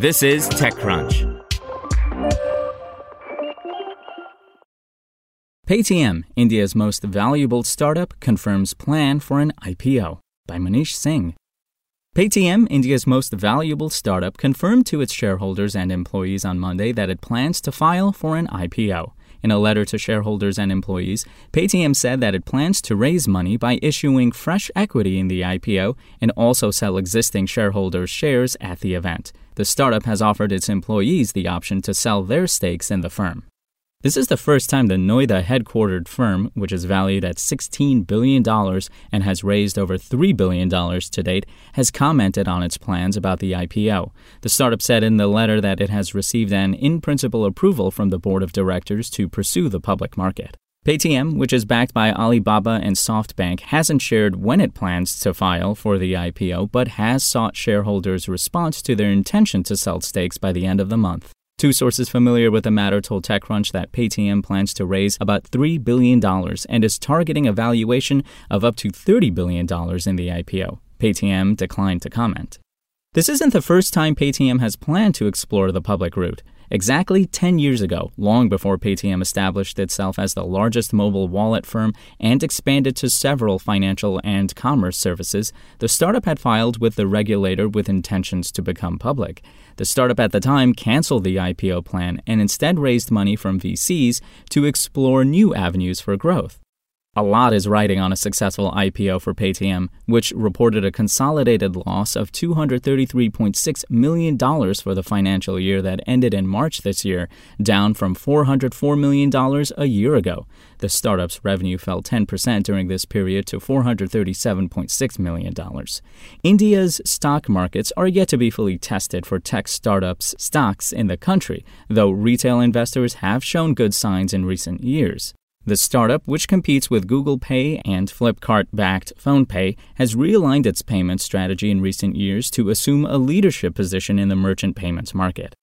This is TechCrunch. Paytm, India's most valuable startup, confirms plan for an IPO by Manish Singh. Paytm, India's most valuable startup, confirmed to its shareholders and employees on Monday that it plans to file for an IPO. In a letter to shareholders and employees, Paytm said that it plans to raise money by issuing fresh equity in the IPO and also sell existing shareholders' shares at the event. The startup has offered its employees the option to sell their stakes in the firm. This is the first time the Noida headquartered firm, which is valued at $16 billion and has raised over $3 billion to date, has commented on its plans about the IPO. The startup said in the letter that it has received an in principle approval from the board of directors to pursue the public market. Paytm, which is backed by Alibaba and SoftBank, hasn't shared when it plans to file for the IPO, but has sought shareholders' response to their intention to sell stakes by the end of the month. Two sources familiar with the matter told TechCrunch that Paytm plans to raise about $3 billion and is targeting a valuation of up to $30 billion in the IPO. Paytm declined to comment. This isn't the first time Paytm has planned to explore the public route. Exactly 10 years ago, long before Paytm established itself as the largest mobile wallet firm and expanded to several financial and commerce services, the startup had filed with the regulator with intentions to become public. The startup at the time canceled the IPO plan and instead raised money from VCs to explore new avenues for growth. A lot is riding on a successful IPO for Paytm, which reported a consolidated loss of $233.6 million for the financial year that ended in March this year, down from $404 million a year ago. The startup's revenue fell 10% during this period to $437.6 million. India's stock markets are yet to be fully tested for tech startups' stocks in the country, though retail investors have shown good signs in recent years. The startup, which competes with Google Pay and Flipkart backed PhonePe, has realigned its payment strategy in recent years to assume a leadership position in the merchant payments market.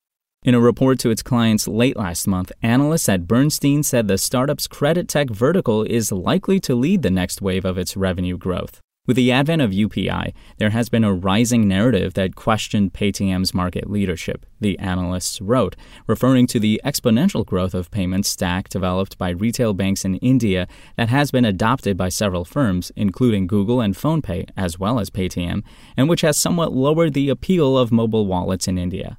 In a report to its clients late last month, analysts at Bernstein said the startup's credit tech vertical is likely to lead the next wave of its revenue growth. With the advent of UPI, there has been a rising narrative that questioned Paytm's market leadership, the analysts wrote, referring to the exponential growth of payment stack developed by retail banks in India that has been adopted by several firms, including Google and PhonePe, as well as Paytm, and which has somewhat lowered the appeal of mobile wallets in India.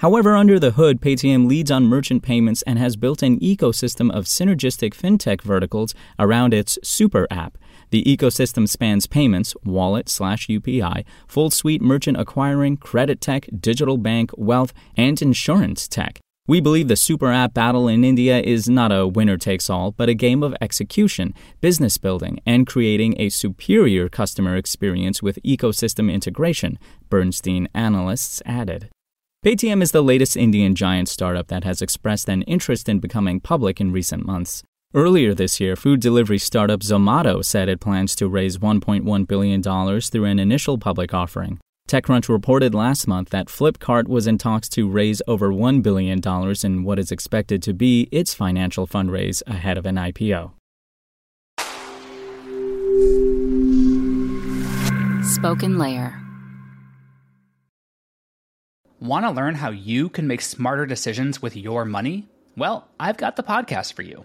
However, under the hood, Paytm leads on merchant payments and has built an ecosystem of synergistic fintech verticals around its Super app, the ecosystem spans payments, wallet slash UPI, full suite merchant acquiring, credit tech, digital bank, wealth, and insurance tech. We believe the super app battle in India is not a winner takes all, but a game of execution, business building, and creating a superior customer experience with ecosystem integration, Bernstein analysts added. Paytm is the latest Indian giant startup that has expressed an interest in becoming public in recent months. Earlier this year, food delivery startup Zomato said it plans to raise $1.1 billion through an initial public offering. TechCrunch reported last month that Flipkart was in talks to raise over $1 billion in what is expected to be its financial fundraise ahead of an IPO. Spoken Layer. Want to learn how you can make smarter decisions with your money? Well, I've got the podcast for you.